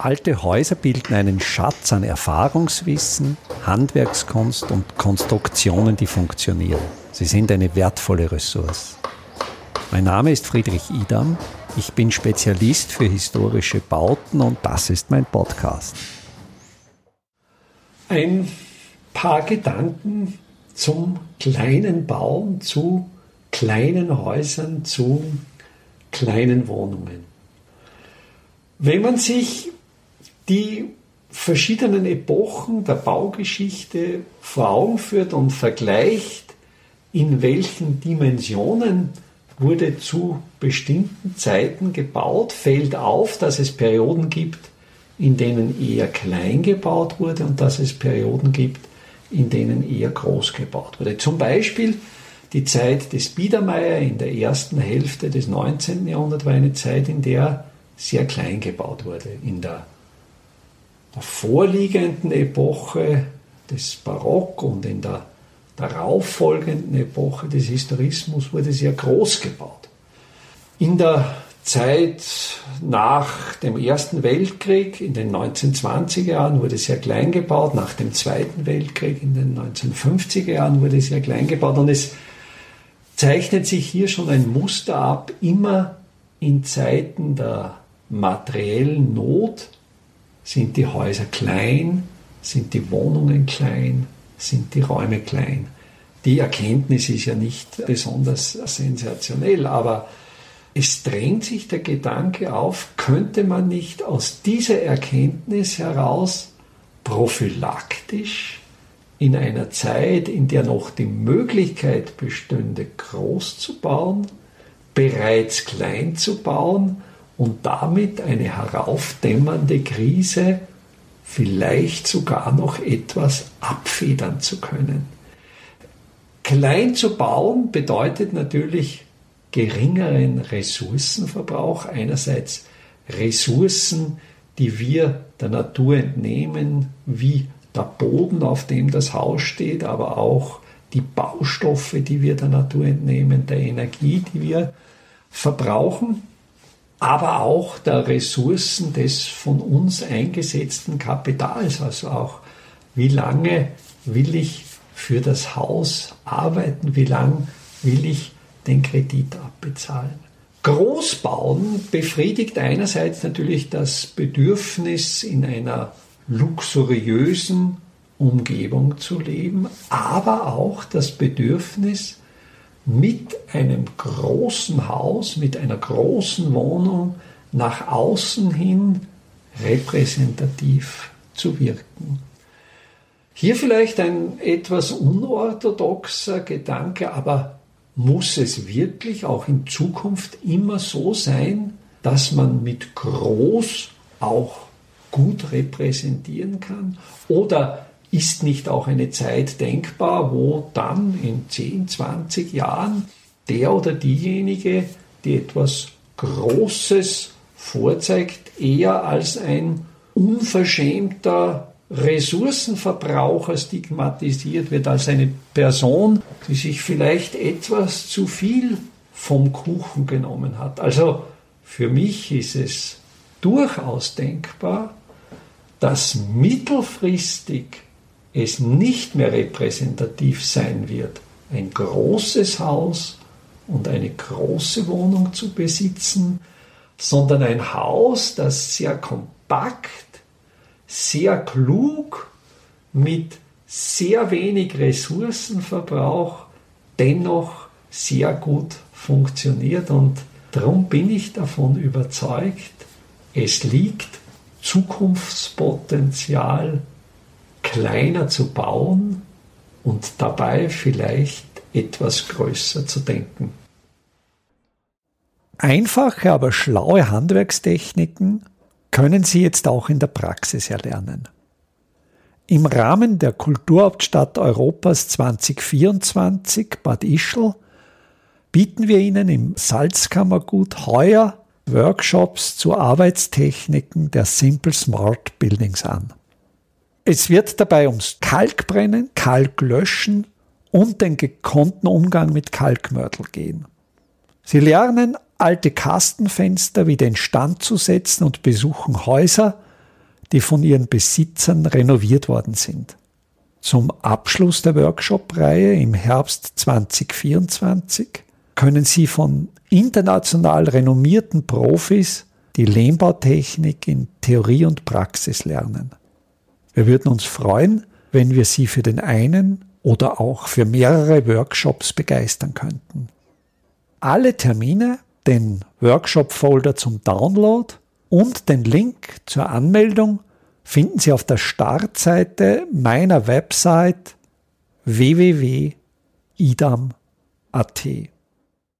Alte Häuser bilden einen Schatz an Erfahrungswissen, Handwerkskunst und Konstruktionen, die funktionieren. Sie sind eine wertvolle Ressource. Mein Name ist Friedrich Idam. Ich bin Spezialist für historische Bauten und das ist mein Podcast. Ein paar Gedanken zum kleinen Bauen, zu kleinen Häusern, zu kleinen Wohnungen. Wenn man sich die verschiedenen Epochen der Baugeschichte vor Augen führt und vergleicht, in welchen Dimensionen wurde zu bestimmten Zeiten gebaut, fällt auf, dass es Perioden gibt, in denen eher klein gebaut wurde und dass es Perioden gibt, in denen eher groß gebaut wurde. Zum Beispiel die Zeit des Biedermeier in der ersten Hälfte des 19. Jahrhunderts war eine Zeit, in der sehr klein gebaut wurde. In der der vorliegenden Epoche des Barock und in der darauffolgenden Epoche des Historismus wurde sehr groß gebaut. In der Zeit nach dem Ersten Weltkrieg, in den 1920er Jahren, wurde sehr klein gebaut. Nach dem Zweiten Weltkrieg, in den 1950er Jahren, wurde sehr klein gebaut. Und es zeichnet sich hier schon ein Muster ab, immer in Zeiten der materiellen Not sind die Häuser klein? Sind die Wohnungen klein? Sind die Räume klein? Die Erkenntnis ist ja nicht besonders sensationell, aber es drängt sich der Gedanke auf, könnte man nicht aus dieser Erkenntnis heraus prophylaktisch in einer Zeit, in der noch die Möglichkeit bestünde, groß zu bauen, bereits klein zu bauen, und damit eine heraufdämmernde Krise vielleicht sogar noch etwas abfedern zu können. Klein zu bauen bedeutet natürlich geringeren Ressourcenverbrauch. Einerseits Ressourcen, die wir der Natur entnehmen, wie der Boden, auf dem das Haus steht, aber auch die Baustoffe, die wir der Natur entnehmen, der Energie, die wir verbrauchen aber auch der Ressourcen des von uns eingesetzten Kapitals. Also auch, wie lange will ich für das Haus arbeiten, wie lange will ich den Kredit abbezahlen. Großbauen befriedigt einerseits natürlich das Bedürfnis, in einer luxuriösen Umgebung zu leben, aber auch das Bedürfnis, mit einem großen Haus, mit einer großen Wohnung nach außen hin repräsentativ zu wirken. Hier vielleicht ein etwas unorthodoxer Gedanke, aber muss es wirklich auch in Zukunft immer so sein, dass man mit groß auch gut repräsentieren kann? Oder ist nicht auch eine Zeit denkbar, wo dann in 10, 20 Jahren der oder diejenige, die etwas Großes vorzeigt, eher als ein unverschämter Ressourcenverbraucher stigmatisiert wird, als eine Person, die sich vielleicht etwas zu viel vom Kuchen genommen hat. Also für mich ist es durchaus denkbar, dass mittelfristig es nicht mehr repräsentativ sein wird, ein großes Haus und eine große Wohnung zu besitzen, sondern ein Haus, das sehr kompakt, sehr klug, mit sehr wenig Ressourcenverbrauch dennoch sehr gut funktioniert. Und darum bin ich davon überzeugt, es liegt Zukunftspotenzial kleiner zu bauen und dabei vielleicht etwas größer zu denken. Einfache, aber schlaue Handwerkstechniken können Sie jetzt auch in der Praxis erlernen. Im Rahmen der Kulturhauptstadt Europas 2024 Bad Ischl bieten wir Ihnen im Salzkammergut heuer Workshops zu Arbeitstechniken der Simple Smart Buildings an. Es wird dabei ums Kalkbrennen, Kalklöschen und den gekonnten Umgang mit Kalkmörtel gehen. Sie lernen, alte Kastenfenster wieder instand zu setzen und besuchen Häuser, die von ihren Besitzern renoviert worden sind. Zum Abschluss der Workshop-Reihe im Herbst 2024 können Sie von international renommierten Profis die Lehmbautechnik in Theorie und Praxis lernen. Wir würden uns freuen, wenn wir Sie für den einen oder auch für mehrere Workshops begeistern könnten. Alle Termine, den Workshop-Folder zum Download und den Link zur Anmeldung finden Sie auf der Startseite meiner Website www.idam.at.